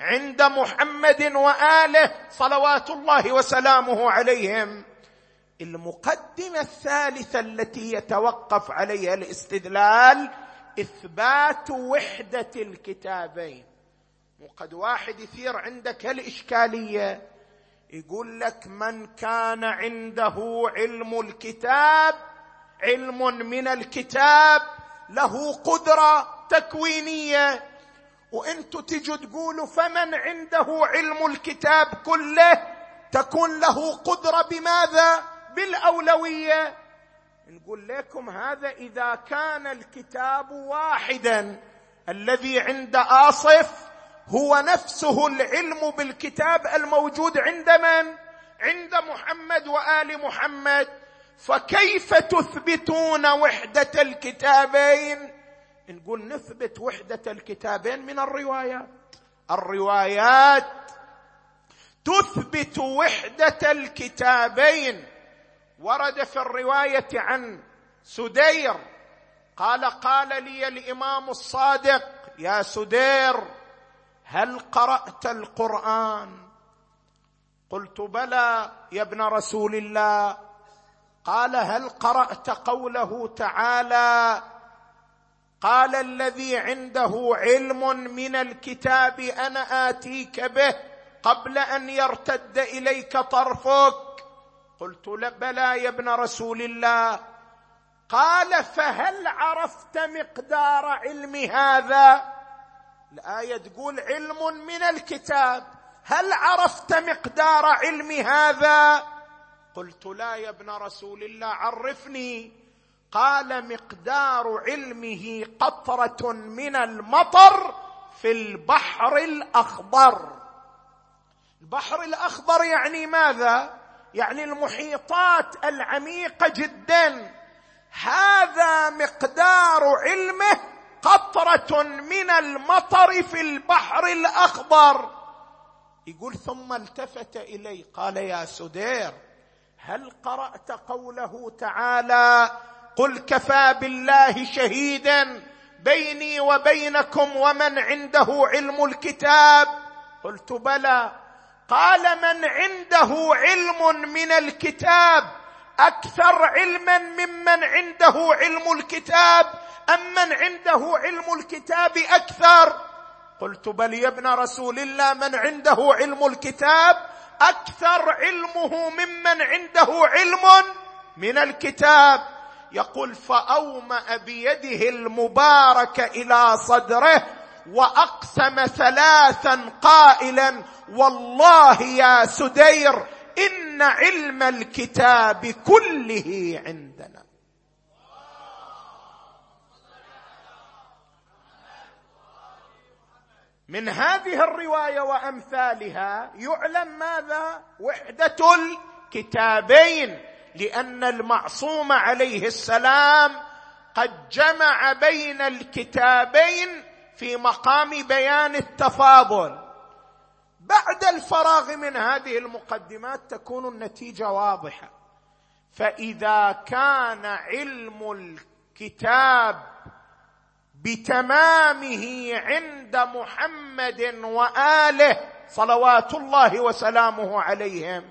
عند محمد وآله صلوات الله وسلامه عليهم. المقدمة الثالثة التي يتوقف عليها الاستدلال إثبات وحدة الكتابين. وقد واحد يثير عندك الإشكالية. يقول لك من كان عنده علم الكتاب علم من الكتاب له قدرة تكوينية. وأنتم تجوا تقولوا فمن عنده علم الكتاب كله تكون له قدرة بماذا؟ بالأولوية. نقول لكم هذا إذا كان الكتاب واحدا الذي عند آصف هو نفسه العلم بالكتاب الموجود عند من؟ عند محمد وآل محمد. فكيف تثبتون وحدة الكتابين؟ نقول نثبت وحدة الكتابين من الروايات. الروايات تثبت وحدة الكتابين. ورد في الرواية عن سدير. قال قال لي الإمام الصادق يا سدير هل قرأت القرآن؟ قلت بلى يا ابن رسول الله. قال هل قرأت قوله تعالى قال الذي عنده علم من الكتاب أنا آتيك به قبل أن يرتد إليك طرفك؟ قلت بلى يا ابن رسول الله. قال فهل عرفت مقدار علم هذا؟ الآية تقول علم من الكتاب. هل عرفت مقدار علم هذا؟ قلت لا يا ابن رسول الله عرفني. قال مقدار علمه قطرة من المطر في البحر الأخضر. البحر الأخضر يعني ماذا؟ يعني المحيطات العميقة جدا. هذا مقدار علمه قطرة من المطر في البحر الأخضر. يقول ثم التفت الي قال يا سدير هل قرأت قوله تعالى قل كفى بالله شهيدا بيني وبينكم ومن عنده علم الكتاب؟ قلت بلى. قال من عنده علم من الكتاب أكثر علما ممن عنده علم الكتاب أم من عنده علم الكتاب أكثر؟ قلت بل يا ابن رسول الله من عنده علم الكتاب أكثر علمه ممن عنده علم من الكتاب. يقول فأومأ بيده المباركه إلى صدره وأقسم ثلاثا قائلا والله يا سدير إن علم الكتاب كله عندنا من هذه الرواية وأمثالها يعلم ماذا؟ وحدة الكتابين لأن المعصوم عليه السلام قد جمع بين الكتابين في مقام بيان التفاضل. بعد الفراغ من هذه المقدمات تكون النتيجة واضحة. فإذا كان علم الكتاب بتمامه عند محمد وآله صلوات الله وسلامه عليهم.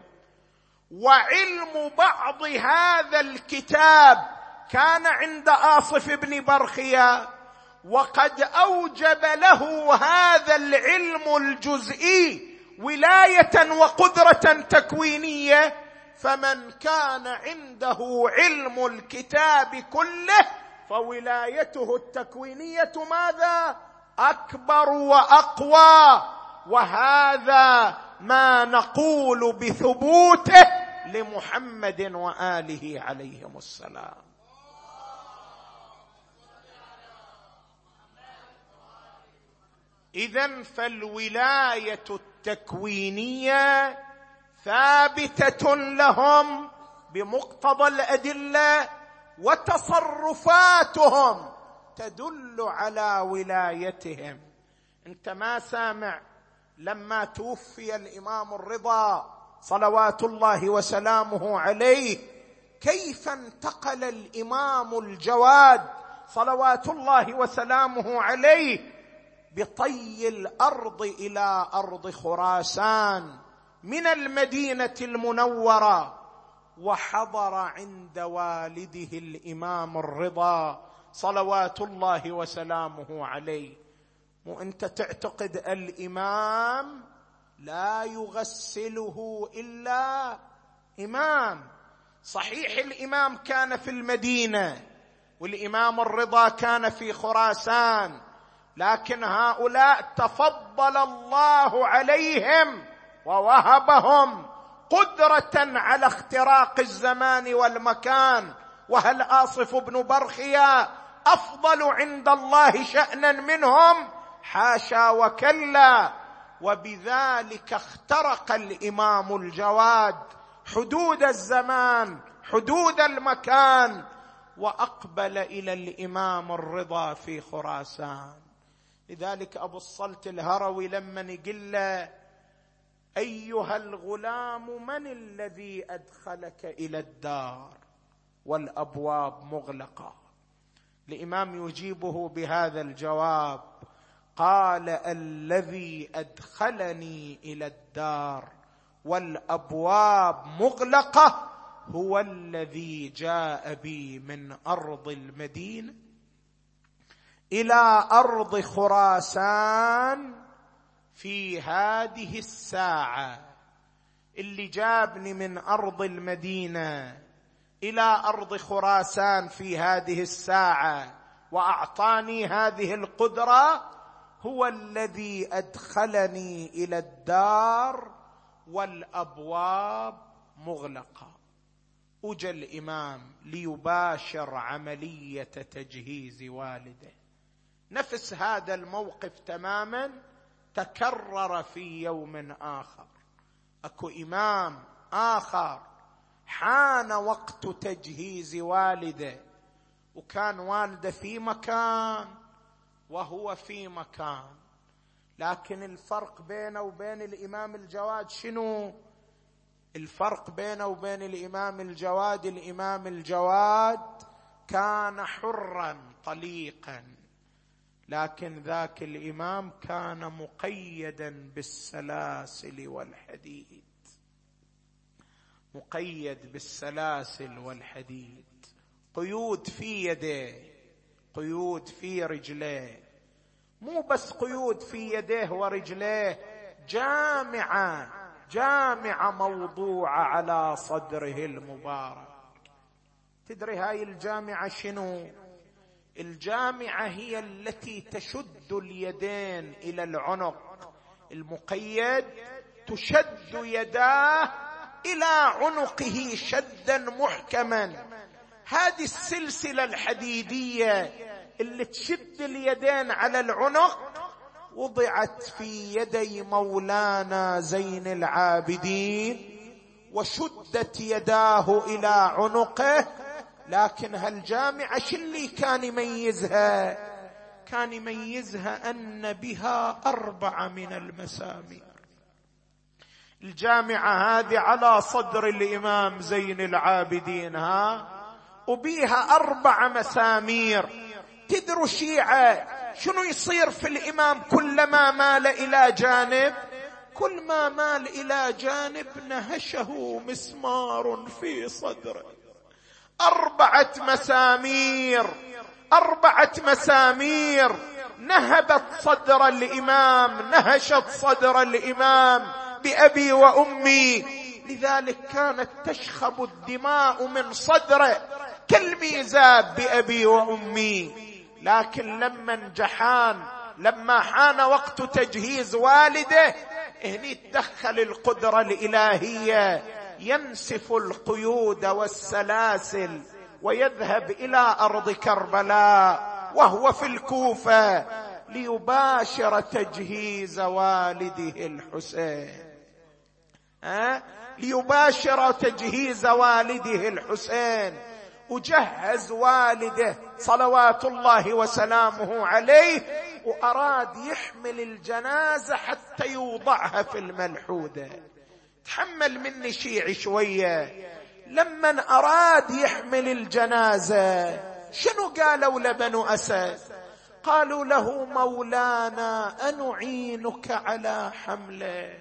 وعلم بعض هذا الكتاب كان عند آصف بن برخيا وقد أوجب له هذا العلم الجزئي ولاية وقدرة تكوينية فمن كان عنده علم الكتاب كله فولايته التكوينية ماذا؟ أكبر وأقوى. وهذا ما نقول بثبوته لمحمد وآله عليهم السلام. اذا فالولاية التكوينية ثابتة لهم بمقتضى الأدلة وتصرفاتهم تدل على ولايتهم. انت ما سامع لما توفي الإمام الرضا صلوات الله وسلامه عليه كيف انتقل الإمام الجواد صلوات الله وسلامه عليه بطي الأرض إلى أرض خراسان من المدينة المنورة؟ وحضر عند والده الإمام الرضا صلوات الله وسلامه عليه. مو أنت تعتقد الإمام لا يغسله إلا إمام. صحيح الإمام كان في المدينة والإمام الرضا كان في خراسان لكن هؤلاء تفضل الله عليهم ووهبهم. قدرة على اختراق الزمان والمكان. وهل آصف بن برخيا أفضل عند الله شأنا منهم؟ حاشا وكلا. وبذلك اخترق الإمام الجواد حدود الزمان حدود المكان وأقبل إلى الإمام الرضا في خراسان. لذلك أبو الصلت الهروي لما يقول أيها الغلام من الذي أدخلك إلى الدار؟ والأبواب مغلقة. الإمام يجيبه بهذا الجواب قال الذي أدخلني إلى الدار والأبواب مغلقة هو الذي جاء بي من أرض المدينة إلى أرض خراسان في هذه الساعة اللي جابني من أرض المدينة إلى أرض خراسان في هذه الساعة وأعطاني هذه القدرة هو الذي أدخلني إلى الدار والأبواب مغلقة. أجى الإمام ليباشر عملية تجهيز والده. نفس هذا الموقف تماما تكرر في يوم آخر. أكو إمام آخر حان وقت تجهيز والده وكان والده في مكان وهو في مكان. لكن الفرق بينه وبين الإمام الجواد شنو؟ الفرق بينه وبين الإمام الجواد الإمام الجواد كان حرا طليقا. لكن ذاك الإمام كان مقيدا بالسلاسل والحديد. مقيد بالسلاسل والحديد. قيود في يديه قيود في رجليه. مو بس قيود في يديه ورجليه جامعة جامعة موضوعة على صدره المبارك. تدري هاي الجامعة شنو؟ الجامعة هي التي تشد اليدين إلى العنق. المقيد تشد يداه إلى عنقه شدا محكما. هذه السلسلة الحديدية اللي تشد اليدين على العنق وضعت في يدي مولانا زين العابدين وشدت يداه إلى عنقه لكن هالجامعة شو اللي كان يميزها؟ كان يميزها أن بها أربعة من المسامير الجامعة هذه على صدر الإمام زين العابدين ها؟ وبيها أربع مسامير. تدروا شيعة شنو يصير في الإمام كلما مال إلى جانب؟ كل ما مال إلى جانب نهشه مسمار في صدره. أربعة مسامير أربعة مسامير. نهبت صدر الإمام نهشت صدر الإمام بأبي وأمي. لذلك كانت تشخب الدماء من صدره كالميزاب بأبي وأمي. لكن لما جحان لما حان وقت تجهيز والده هني تدخل القدرة الإلهية. ينسف القيود والسلاسل ويذهب إلى أرض كربلاء وهو في الكوفة ليباشر تجهيز والده الحسين. ها؟ ليباشر تجهيز والده الحسين. وجهز والده صلوات الله وسلامه عليه وأراد يحمل الجنازة حتى يوضعها في الملحودة. تحمل مني شيعي شوية. لما أراد يحمل الجنازة شنو قالوا لبنو أسد؟ قالوا له مولانا أنعينك على حملة.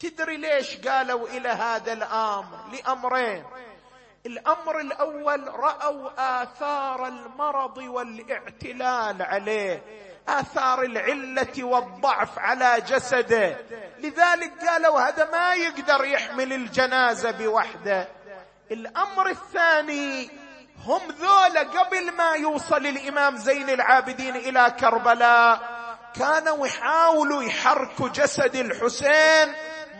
تدري ليش قالوا إلى هذا الأمر؟ لأمرين. الأمر الأول رأوا آثار المرض والإعتلال عليه. آثار العلة والضعف على جسده. لذلك قالوا هذا ما يقدر يحمل الجنازة بوحده. الأمر الثاني هم ذولا قبل ما يوصل الإمام زين العابدين إلى كربلاء كانوا يحاولوا يحركوا جسد الحسين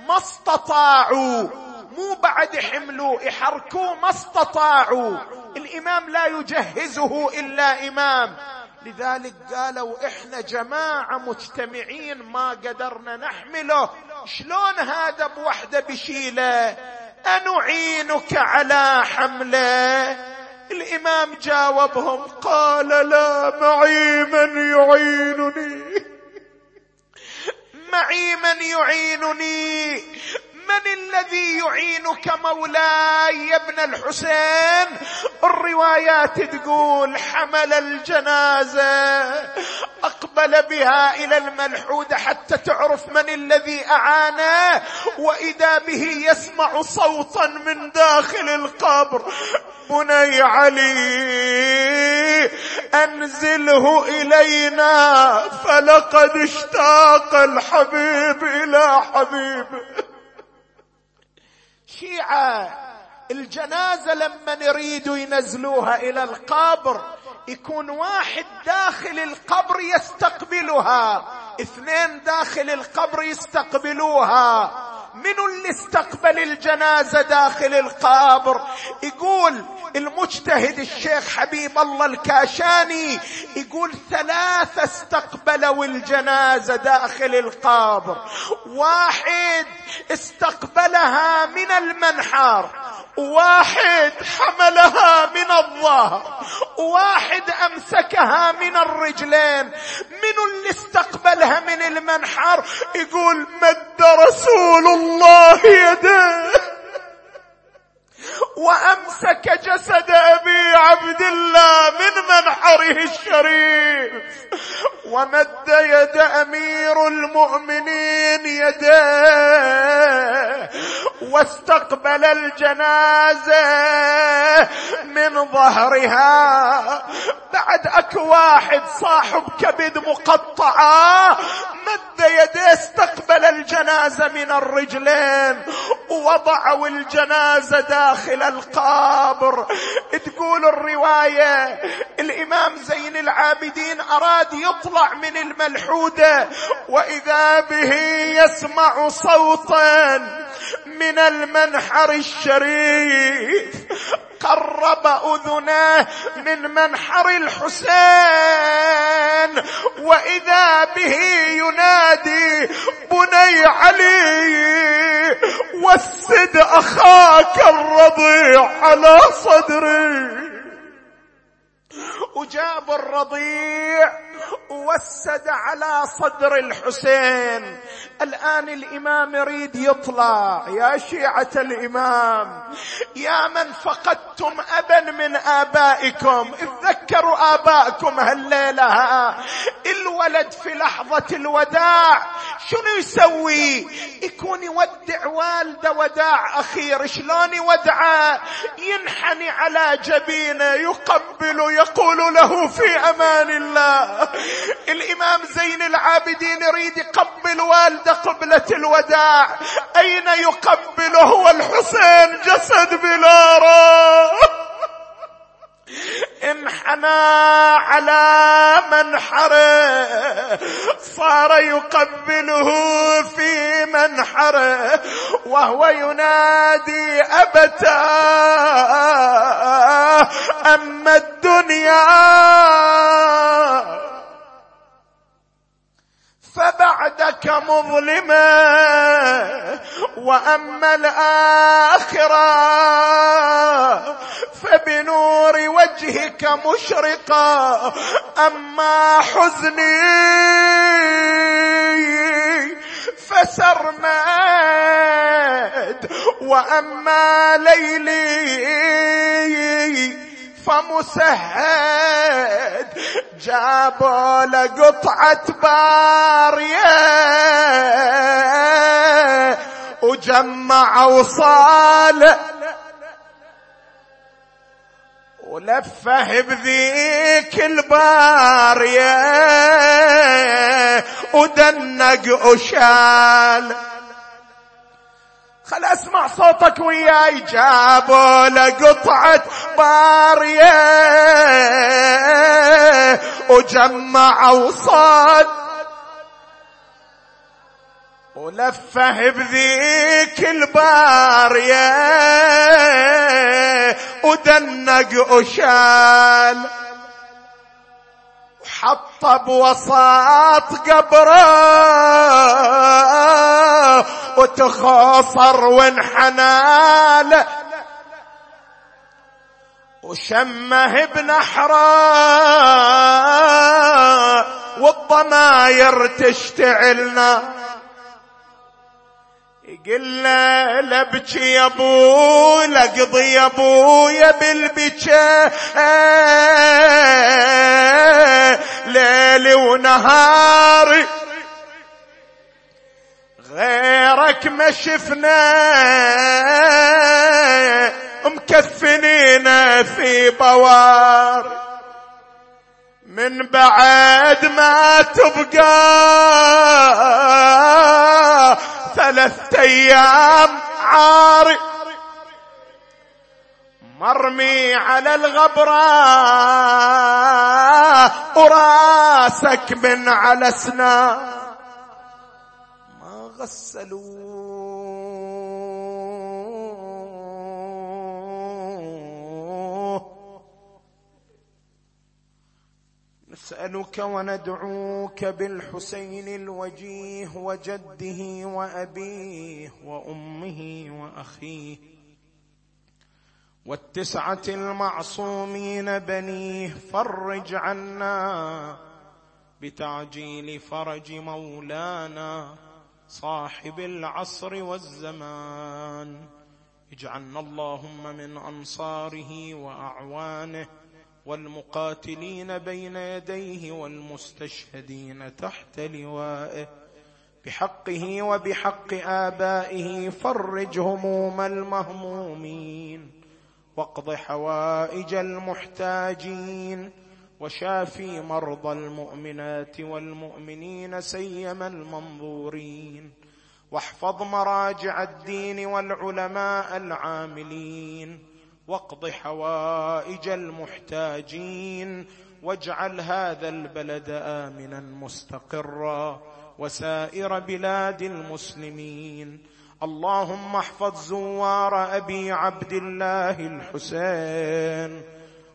ما استطاعوا. مو بعد حملوا يحركوه ما استطاعوا. الإمام لا يجهزه إلا إمام. لذلك قالوا إحنا جماعة مجتمعين ما قدرنا نحمله. شلون هذا بوحدة بشيلة؟ أنعينك على حملة. الإمام جاوبهم قال لا معي من يعينني. معي من يعينني. من الذي يعينك مولاي يا ابن الحسين؟ الروايات تقول حمل الجنازة أقبل بها إلى الملحودة حتى تعرف من الذي أعانه وإذا به يسمع صوتا من داخل القبر. بني علي أنزله إلينا فلقد اشتاق الحبيب إلى حبيبه. شيعه الجنازة لما يريدوا ينزلوها إلى القبر يكون واحد داخل القبر يستقبلها اثنين داخل القبر يستقبلوها. من اللي استقبل الجنازة داخل القبر يقول المجتهد الشيخ حبيب الله الكاشاني يقول ثلاثة استقبلوا الجنازة داخل القبر واحد استقبلها من المنحر واحد حملها من الظهر واحد أمسكها من الرجلين. من اللي استقبلها من المنحر يقول مد رسول الله الله يديه. وأمسك جسد أبي عبد الله من منحره الشريف. ومد يد أمير المؤمنين يديه. واستقبل الجنازة من ظهرها. بعد اكو واحد صاحب كبد مقطعة مد يديه استقبل الجنازة من الرجلين ووضعوا الجنازة داخل القبر تقول الرواية الإمام زين العابدين أراد يطلع من الملحودة وإذا به يسمع صوتا من المنحر الشريف قرب أذناه من منحر الحسين. وإذا به ينادي بني علي وسد أخاك الرضيع على صدري. وجاب الرضيع ووسد على صدر الحسين. الآن الإمام يريد يطلع. يا شيعة الإمام يا من فقدتم أبا من آبائكم. تذكروا ابائكم هالليلة الولد في لحظة الوداع شنو يسوي؟ يكون يودع والده وداع اخير شلون يودعه؟ ينحني على جبينه يقبل يقول له في أمان الله الإمام زين العابدين يريد يقبل والده قبلة الوداع أين يقبله الحسين جسد بلا انحنى على منحره صار يقبله في منحره وهو ينادي أبتا أما الدنيا؟ فبعدك مظلمة وأما الآخرة فبنور وجهك مشرقة أما حزني فسرمد وأما ليلي فمسهد. جابوا لقطعة بارية وجمعوا صالح ولفه بذيك البارية ودنق وشال. خل أسمع صوتك وياي جابوا لقطعة بارية وجمعوا صاد ولفه بذيك البارية ودنق وشال حط بوساط قبره وتخاصر وانحنى وشمه بنحره والضماير تشتعلنا. يقول له لبكي يا ابو لقضي يا ابويا بالبكاء ليلي ونهاري غيرك ما شفنا. مكفنين في بوار من بعد ما تبقى ثلاثة أيام عاري. مرمي على الغبرة وراسك من على سنان ما غسلوه نسألك وندعوك بالحسين الوجيه وجده وأبيه وأمه وأخيه والتسعة المعصومين بنيه فرج عنا بتعجيل فرج مولانا صاحب العصر والزمان اجعلنا اللهم من أنصاره وأعوانه والمقاتلين بين يديه والمستشهدين تحت لوائه. بحقه وبحق آبائه فرج هموم المهمومين. واقض حوائج المحتاجين. وشافي مرضى المؤمنات والمؤمنين سيما المنظورين. واحفظ مراجع الدين والعلماء العاملين. واقض حوائج المحتاجين واجعل هذا البلد آمنا مستقرا وسائر بلاد المسلمين. اللهم احفظ زوار أبي عبد الله الحسين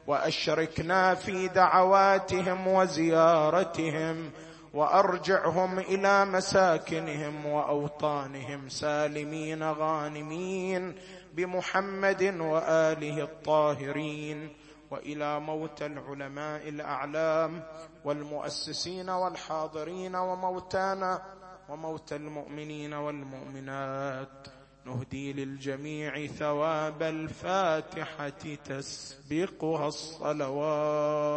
وأشركنا في دعواتهم وزيارتهم وأرجعهم إلى مساكنهم وأوطانهم سالمين غانمين. بمحمد وآله الطاهرين وإلى موتى العلماء الأعلام والمؤسسين والحاضرين وموتانا وموتى المؤمنين والمؤمنات. نهدي للجميع ثواب الفاتحة تسبقها الصلوات.